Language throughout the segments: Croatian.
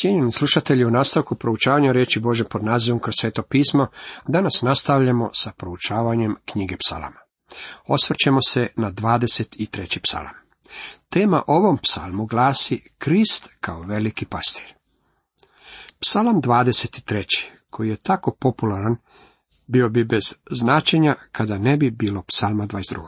Cijenjeni slušatelji, u nastavku proučavanja riječi Bože pod nazivom kroz sveto pismo, danas nastavljamo sa proučavanjem knjige psalama. Osvrćemo se na 23. psalam. Tema ovom psalmu glasi Krist kao veliki pastir. Psalam 23. koji je tako popularan, bio bi bez značenja kada ne bi bilo psalma 22.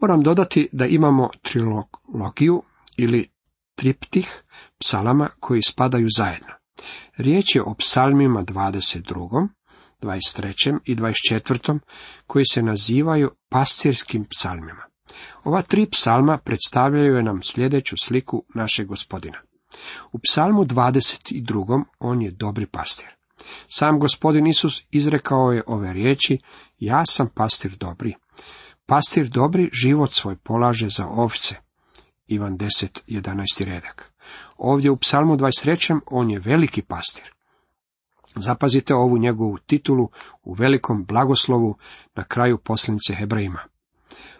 Moram dodati da imamo trilogiju ili triptih psalama koji spadaju zajedno. Riječ je o psalmima 22., 23. i 24. koji se nazivaju pastirskim psalmima. Ova tri psalma predstavljaju nam sljedeću sliku našeg gospodina. U psalmu 22. on je dobri pastir. Sam gospodin Isus izrekao je ove riječi, ja sam pastir dobri. Pastir dobri život svoj polaže za ovce. Ivan 10, 11. redak. Ovdje u psalmu 23. on je veliki pastir. Zapazite ovu njegovu titulu u velikom blagoslovu na kraju poslanice Hebrejima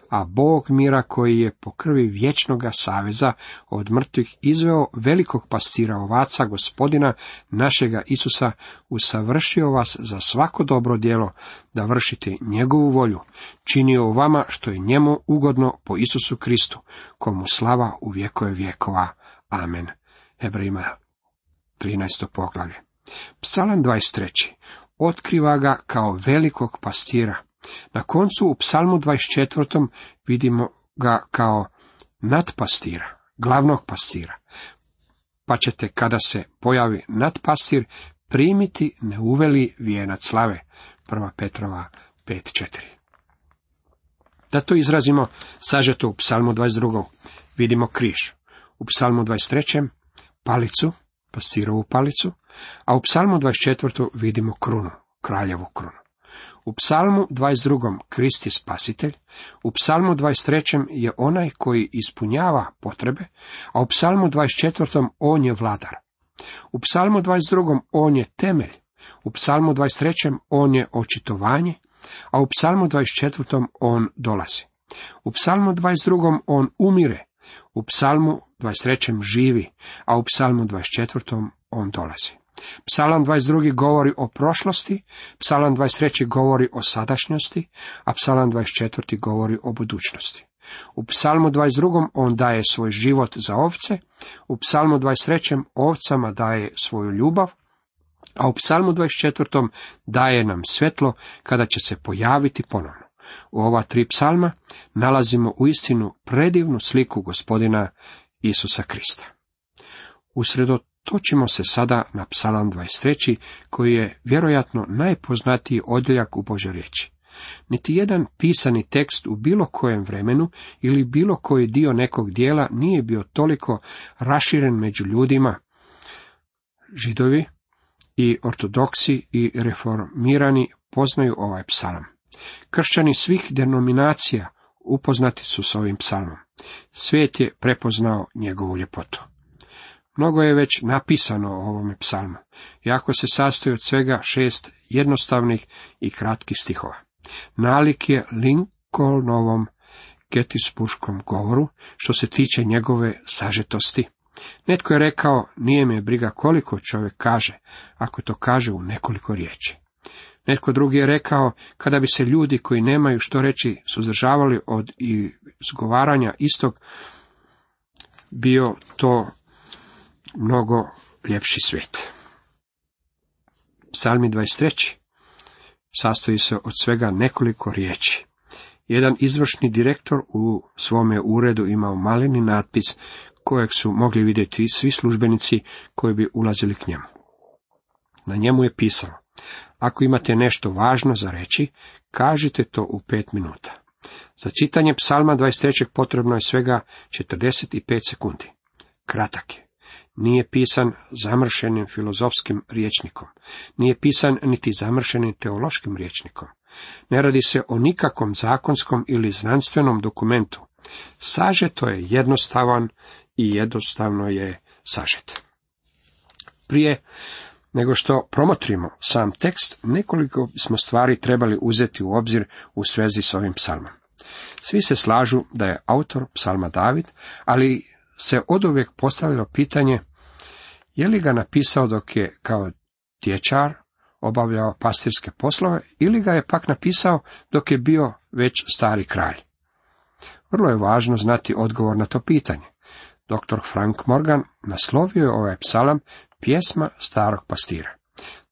a Bog mira koji je po krvi vječnoga saveza od mrtvih izveo velikog pastira ovaca gospodina našega Isusa, usavršio vas za svako dobro djelo da vršite njegovu volju, činio vama što je njemu ugodno po Isusu Kristu, komu slava u vjekove vjekova. Amen. Hebrejima 13. poglavlje. Psalam 23. Otkriva ga kao velikog pastira, na koncu u psalmu 24. vidimo ga kao nadpastira, glavnog pastira. Pa ćete kada se pojavi nadpastir primiti neuveli vijenac slave. 1. Petrova 5.4. Da to izrazimo sažeto u psalmu 22. vidimo križ. U psalmu 23. palicu, pastirovu palicu, a u psalmu 24. vidimo krunu, kraljevu krunu. U psalmu 22. Kristi spasitelj, u psalmu 23. je onaj koji ispunjava potrebe, a u psalmu 24. on je vladar. U psalmu 22. on je temelj, u psalmu 23. on je očitovanje, a u psalmu 24. on dolazi. U psalmu 22. on umire, u psalmu 23. živi, a u psalmu 24. on dolazi. Psalam 22. govori o prošlosti, psalam 23. govori o sadašnjosti, a psalam 24. govori o budućnosti. U psalmu 22. on daje svoj život za ovce, u psalmu 23. ovcama daje svoju ljubav, a u psalmu 24. daje nam svjetlo kada će se pojaviti ponovno. U ova tri psalma nalazimo uistinu predivnu sliku gospodina Isusa Krista. Usredot Točimo se sada na psalam 23. koji je vjerojatno najpoznatiji odjeljak u Božoj riječi. Niti jedan pisani tekst u bilo kojem vremenu ili bilo koji dio nekog dijela nije bio toliko raširen među ljudima, židovi i ortodoksi i reformirani poznaju ovaj psalam. Kršćani svih denominacija upoznati su s ovim psalmom. Svijet je prepoznao njegovu ljepotu. Mnogo je već napisano o ovome psalmu, jako se sastoji od svega šest jednostavnih i kratkih stihova. Nalik je Lincolnovom Gettysburgskom govoru, što se tiče njegove sažetosti. Netko je rekao, nije me briga koliko čovjek kaže, ako to kaže u nekoliko riječi. Netko drugi je rekao, kada bi se ljudi koji nemaju što reći suzdržavali od izgovaranja istog, bio to mnogo ljepši svijet. Psalmi 23. sastoji se od svega nekoliko riječi. Jedan izvršni direktor u svome uredu imao maleni natpis kojeg su mogli vidjeti svi službenici koji bi ulazili k njemu. Na njemu je pisalo, ako imate nešto važno za reći, kažite to u pet minuta. Za čitanje psalma 23. potrebno je svega 45 sekundi. Kratak je nije pisan zamršenim filozofskim riječnikom, nije pisan niti zamršenim teološkim riječnikom. Ne radi se o nikakvom zakonskom ili znanstvenom dokumentu. Sažeto je jednostavan i jednostavno je sažet. Prije nego što promotrimo sam tekst, nekoliko smo stvari trebali uzeti u obzir u svezi s ovim psalmom. Svi se slažu da je autor psalma David, ali se oduvijek postavilo pitanje Je li ga napisao dok je kao dječar obavljao pastirske poslove ili ga je pak napisao dok je bio već stari kralj? Vrlo je važno znati odgovor na to pitanje. Dr. Frank Morgan naslovio je ovaj psalam pjesma starog pastira.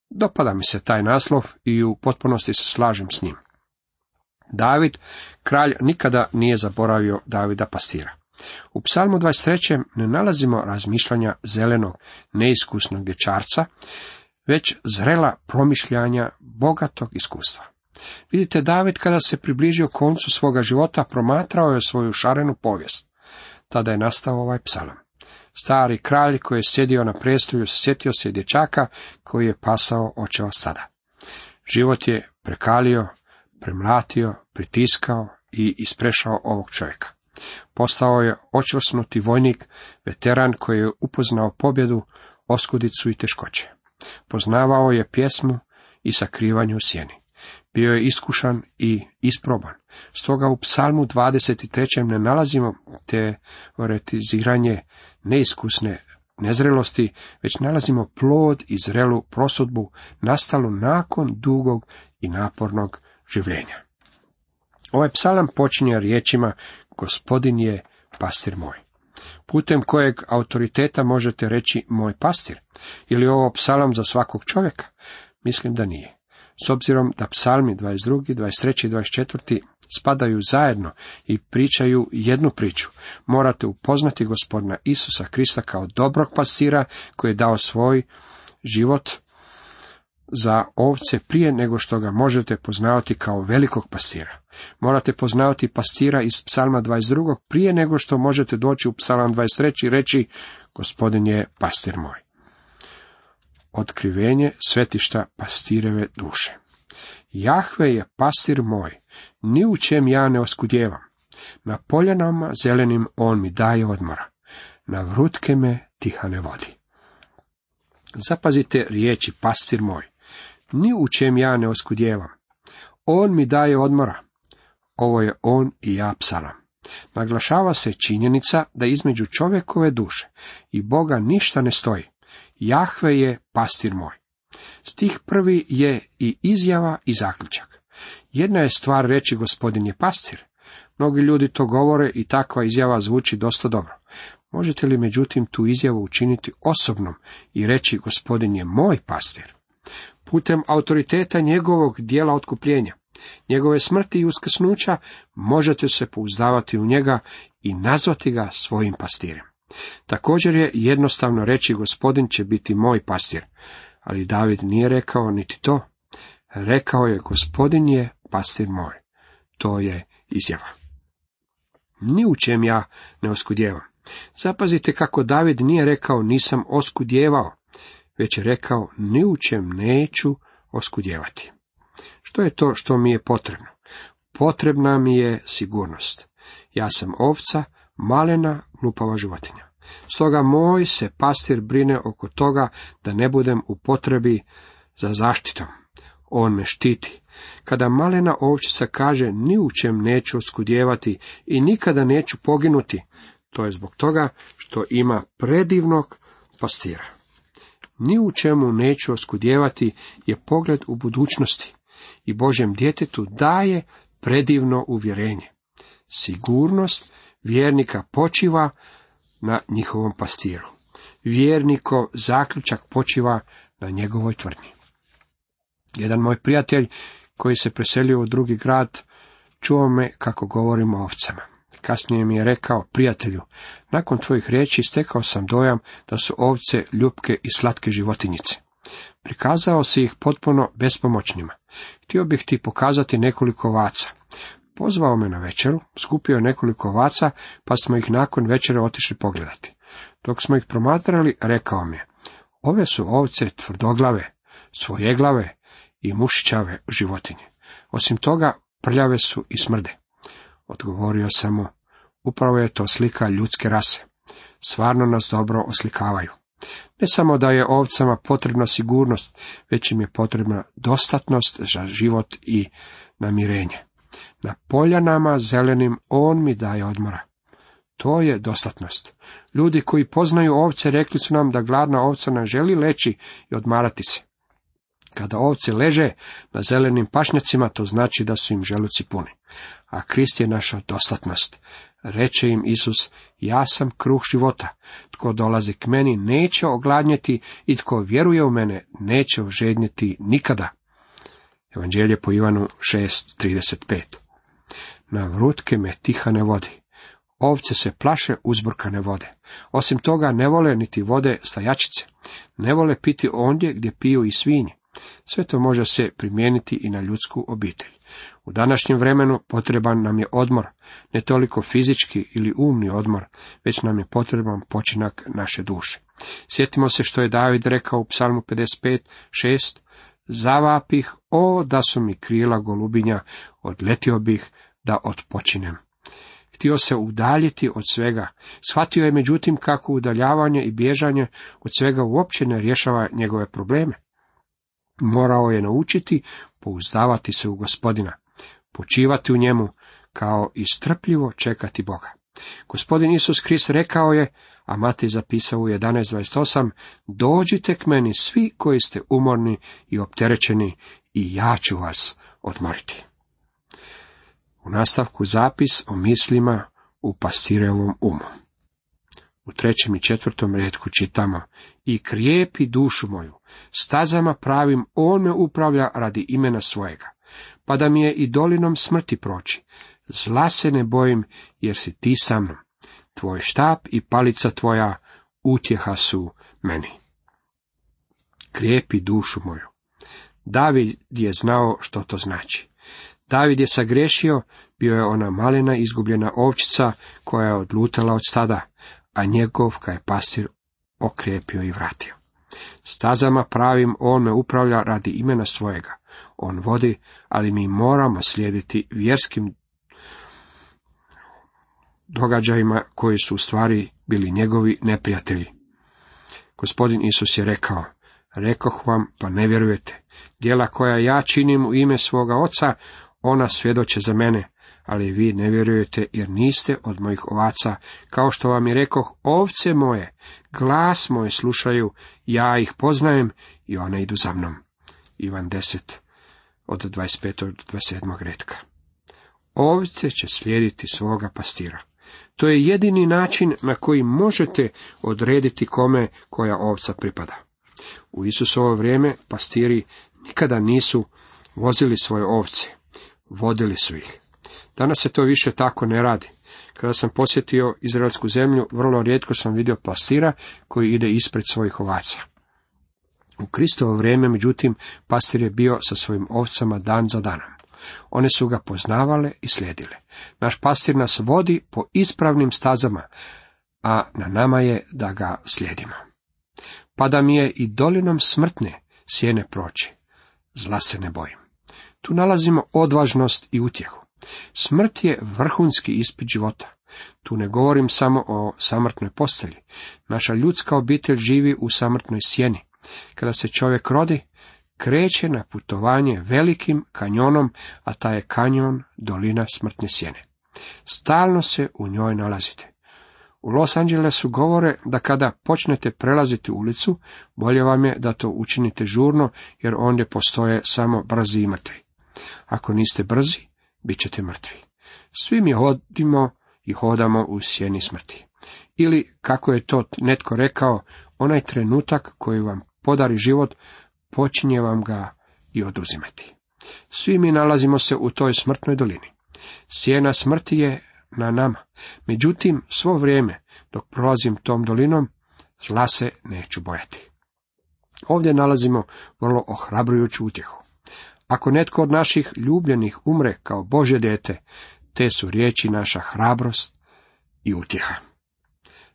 Dopada mi se taj naslov i u potpunosti se slažem s njim. David, kralj, nikada nije zaboravio Davida pastira. U psalmu 23. ne nalazimo razmišljanja zelenog, neiskusnog dječarca, već zrela promišljanja bogatog iskustva. Vidite, David kada se približio koncu svoga života promatrao je svoju šarenu povijest. Tada je nastao ovaj psalam. Stari kralj koji je sjedio na prestolju sjetio se dječaka koji je pasao očeva stada. Život je prekalio, premlatio, pritiskao i isprešao ovog čovjeka. Postao je očvrsnuti vojnik, veteran koji je upoznao pobjedu, oskudicu i teškoće. Poznavao je pjesmu i sakrivanje u sjeni. Bio je iskušan i isproban. Stoga u psalmu 23. ne nalazimo teoretiziranje neiskusne nezrelosti, već nalazimo plod i zrelu prosudbu nastalu nakon dugog i napornog življenja. Ovaj psalam počinje riječima Gospodin je pastir moj. Putem kojeg autoriteta možete reći moj pastir? Ili ovo psalam za svakog čovjeka? Mislim da nije. S obzirom da psalmi 22., 23. i 24. spadaju zajedno i pričaju jednu priču, morate upoznati gospodina Isusa Krista kao dobrog pastira koji je dao svoj život za ovce prije nego što ga možete poznavati kao velikog pastira. Morate poznavati pastira iz psalma 22. prije nego što možete doći u psalam 23. i reći gospodin je pastir moj. Otkrivenje svetišta pastireve duše. Jahve je pastir moj, ni u čem ja ne oskudjevam. Na poljanama zelenim on mi daje odmora, na vrutke me tiha ne vodi. Zapazite riječi pastir moj ni u čem ja ne oskudjevam. On mi daje odmora. Ovo je on i ja psalam. Naglašava se činjenica da između čovjekove duše i Boga ništa ne stoji. Jahve je pastir moj. Stih prvi je i izjava i zaključak. Jedna je stvar reći gospodin je pastir. Mnogi ljudi to govore i takva izjava zvuči dosta dobro. Možete li međutim tu izjavu učiniti osobnom i reći gospodin je moj pastir? putem autoriteta njegovog dijela otkupljenja, njegove smrti i uskrsnuća, možete se pouzdavati u njega i nazvati ga svojim pastirem. Također je jednostavno reći gospodin će biti moj pastir, ali David nije rekao niti to. Rekao je gospodin je pastir moj. To je izjava. Ni u čem ja ne oskudjevam. Zapazite kako David nije rekao nisam oskudjevao, već je rekao ni u čem neću oskudjevati. Što je to što mi je potrebno? Potrebna mi je sigurnost. Ja sam ovca, malena, glupava životinja. Stoga moj se pastir brine oko toga da ne budem u potrebi za zaštitom. On me štiti. Kada malena ovčica kaže ni u čem neću oskudjevati i nikada neću poginuti, to je zbog toga što ima predivnog pastira ni u čemu neću oskudjevati je pogled u budućnosti i Božem djetetu daje predivno uvjerenje. Sigurnost vjernika počiva na njihovom pastiru. Vjernikov zaključak počiva na njegovoj tvrdnji. Jedan moj prijatelj koji se preselio u drugi grad čuo me kako govorim o ovcama. Kasnije mi je rekao, prijatelju, nakon tvojih riječi stekao sam dojam da su ovce ljubke i slatke životinjice. Prikazao si ih potpuno bespomoćnima. Htio bih ti pokazati nekoliko ovaca. Pozvao me na večeru, skupio nekoliko ovaca, pa smo ih nakon večere otišli pogledati. Dok smo ih promatrali, rekao mi je, ove su ovce tvrdoglave, svojeglave i mušićave životinje. Osim toga, prljave su i smrde. Odgovorio sam mu, upravo je to slika ljudske rase. Stvarno nas dobro oslikavaju. Ne samo da je ovcama potrebna sigurnost, već im je potrebna dostatnost za život i namirenje. Na poljanama zelenim on mi daje odmora. To je dostatnost. Ljudi koji poznaju ovce rekli su nam da gladna ovca ne želi leći i odmarati se. Kada ovce leže na zelenim pašnjacima, to znači da su im želuci puni. A Krist je naša dostatnost. Reče im Isus, ja sam kruh života. Tko dolazi k meni neće ogladnjeti i tko vjeruje u mene neće ožednjeti nikada. Evanđelje po Ivanu 6.35 Na vrutke me tihane vodi. Ovce se plaše uzburkane vode. Osim toga ne vole niti vode stajačice. Ne vole piti ondje gdje piju i svinje. Sve to može se primijeniti i na ljudsku obitelj. U današnjem vremenu potreban nam je odmor, ne toliko fizički ili umni odmor, već nam je potreban počinak naše duše. Sjetimo se što je David rekao u psalmu 55, 6, Zavapih, o da su mi krila golubinja, odletio bih da odpočinem. Htio se udaljiti od svega. Shvatio je međutim kako udaljavanje i bježanje od svega uopće ne rješava njegove probleme. Morao je naučiti pouzdavati se u gospodina, počivati u njemu, kao i strpljivo čekati Boga. Gospodin Isus Krist rekao je, a Matej zapisao u 11.28, dođite k meni svi koji ste umorni i opterećeni i ja ću vas odmoriti. U nastavku zapis o mislima u pastirevom umu. U trećem i četvrtom redku čitamo i krijepi dušu moju, stazama pravim on me upravlja radi imena svojega, pa da mi je i dolinom smrti proći. Zla se ne bojim, jer si ti sa mnom. Tvoj štap i palica tvoja utjeha su meni. Krijepi dušu moju. David je znao što to znači. David je sagrešio, bio je ona malena izgubljena ovčica koja je odlutala od stada, a njegov ga je pastir okrijepio i vratio. Stazama pravim on me upravlja radi imena svojega. On vodi, ali mi moramo slijediti vjerskim događajima koji su u stvari bili njegovi neprijatelji. Gospodin Isus je rekao, rekoh vam pa ne vjerujete. Djela koja ja činim u ime svoga oca, ona svjedoče za mene, ali vi ne vjerujete jer niste od mojih ovaca, kao što vam je rekoh, ovce moje, glas moj slušaju, ja ih poznajem i one idu za mnom. Ivan 10, od 25. do 27. redka. Ovce će slijediti svoga pastira. To je jedini način na koji možete odrediti kome koja ovca pripada. U Isusovo vrijeme pastiri nikada nisu vozili svoje ovce, vodili su ih. Danas se to više tako ne radi. Kada sam posjetio izraelsku zemlju, vrlo rijetko sam vidio pastira koji ide ispred svojih ovaca. U Kristovo vrijeme, međutim, pastir je bio sa svojim ovcama dan za danom. One su ga poznavale i slijedile. Naš pastir nas vodi po ispravnim stazama, a na nama je da ga slijedimo. Pa da mi je i dolinom smrtne sjene proći, zla se ne bojim. Tu nalazimo odvažnost i utjehu. Smrt je vrhunski ispit života. Tu ne govorim samo o samrtnoj postelji. Naša ljudska obitelj živi u samrtnoj sjeni. Kada se čovjek rodi, kreće na putovanje velikim kanjonom, a taj je kanjon dolina smrtne sjene. Stalno se u njoj nalazite. U Los Angelesu govore da kada počnete prelaziti ulicu, bolje vam je da to učinite žurno, jer ondje postoje samo brzi i mrtvi. Ako niste brzi, bit ćete mrtvi. Svi mi hodimo i hodamo u sjeni smrti. Ili, kako je to netko rekao, onaj trenutak koji vam podari život, počinje vam ga i oduzimati. Svi mi nalazimo se u toj smrtnoj dolini. Sjena smrti je na nama. Međutim, svo vrijeme, dok prolazim tom dolinom, zla se neću bojati. Ovdje nalazimo vrlo ohrabrujuću utjehu. Ako netko od naših ljubljenih umre kao Bože dete, te su riječi naša hrabrost i utjeha.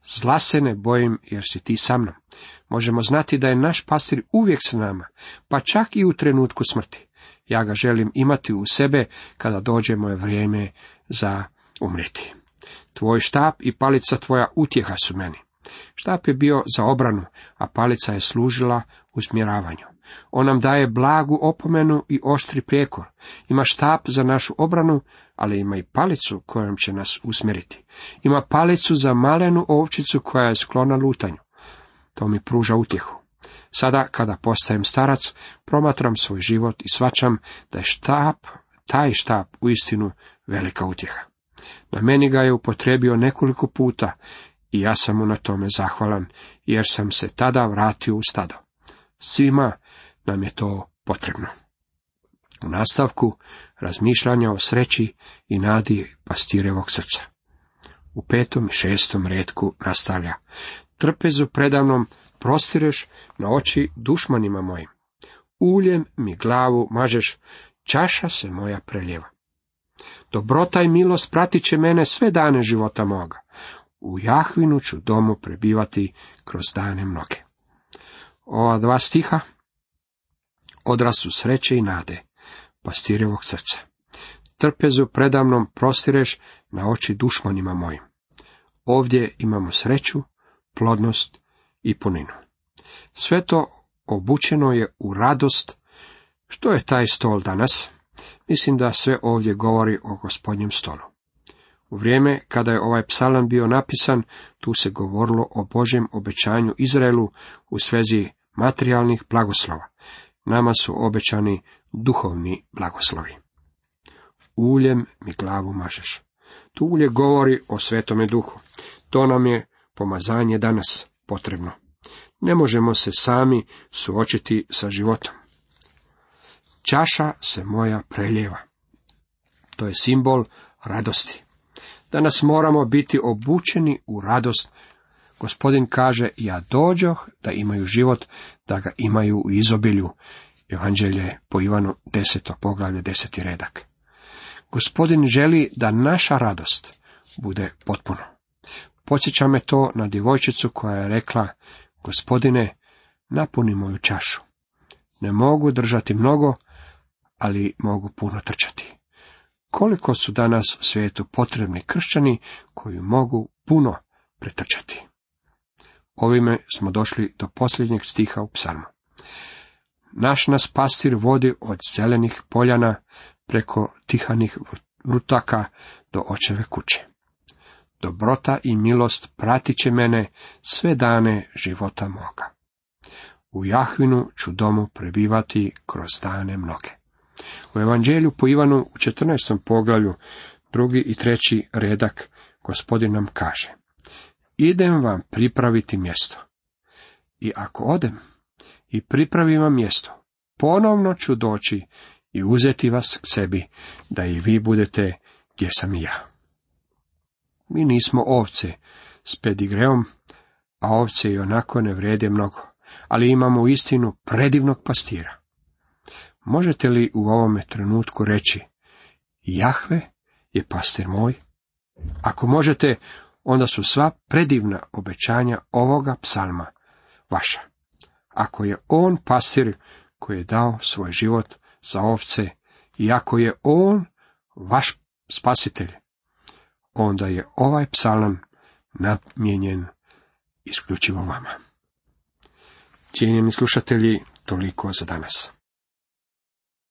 Zla se ne bojim jer si ti sa mnom. Možemo znati da je naš pastir uvijek s nama, pa čak i u trenutku smrti. Ja ga želim imati u sebe kada dođe moje vrijeme za umreti. Tvoj štap i palica tvoja utjeha su meni. Štap je bio za obranu, a palica je služila usmjeravanju. On nam daje blagu opomenu i oštri prijekor. Ima štap za našu obranu, ali ima i palicu kojom će nas usmjeriti. Ima palicu za malenu ovčicu koja je sklona lutanju. To mi pruža utjehu. Sada, kada postajem starac, promatram svoj život i svačam da je štap, taj štap uistinu velika utjeha. Na meni ga je upotrebio nekoliko puta i ja sam mu na tome zahvalan, jer sam se tada vratio u stado. Svima nam je to potrebno. U nastavku razmišljanja o sreći i nadi pastirevog srca. U petom i šestom redku nastavlja. Trpezu predavnom prostireš na oči dušmanima mojim. Uljem mi glavu mažeš, čaša se moja preljeva. Dobrota i milost pratit će mene sve dane života moga. U Jahvinu ću domu prebivati kroz dane mnoge. Ova dva stiha odraz su sreće i nade, pastirevog srca. Trpezu predamnom prostireš na oči dušmanima mojim. Ovdje imamo sreću, plodnost i puninu. Sve to obučeno je u radost. Što je taj stol danas? Mislim da sve ovdje govori o gospodnjem stolu. U vrijeme kada je ovaj psalam bio napisan, tu se govorilo o Božjem obećanju Izraelu u svezi materijalnih blagoslova. Nama su obećani duhovni blagoslovi. Uljem mi glavu mažeš. Tu ulje govori o svetome duhu. To nam je pomazanje danas potrebno. Ne možemo se sami suočiti sa životom. Čaša se moja preljeva. To je simbol radosti. Danas moramo biti obučeni u radost. Gospodin kaže, ja dođoh da imaju život, da ga imaju u izobilju. Evanđelje po Ivanu deseto poglavlje deseti redak. Gospodin želi da naša radost bude potpuno. Podsjeća me to na djevojčicu koja je rekla, gospodine, napuni moju čašu. Ne mogu držati mnogo, ali mogu puno trčati. Koliko su danas svijetu potrebni kršćani koji mogu puno pretrčati. Ovime smo došli do posljednjeg stiha u psalmu. Naš nas pastir vodi od zelenih poljana preko tihanih vrutaka do očeve kuće. Dobrota i milost pratit će mene sve dane života moga. U Jahvinu ću domu prebivati kroz dane mnoge. U Evanđelju po Ivanu u 14. poglavlju, drugi i treći redak, gospodin nam kaže, idem vam pripraviti mjesto. I ako odem i pripravim vam mjesto, ponovno ću doći i uzeti vas k sebi, da i vi budete gdje sam i ja. Mi nismo ovce s pedigreom, a ovce i onako ne vrede mnogo, ali imamo istinu predivnog pastira. Možete li u ovome trenutku reći, Jahve je pastir moj? Ako možete, onda su sva predivna obećanja ovoga psalma vaša. Ako je on pastir koji je dao svoj život za ovce i ako je on vaš spasitelj, onda je ovaj psalam namijenjen isključivo vama. Cijenjeni slušatelji, toliko za danas.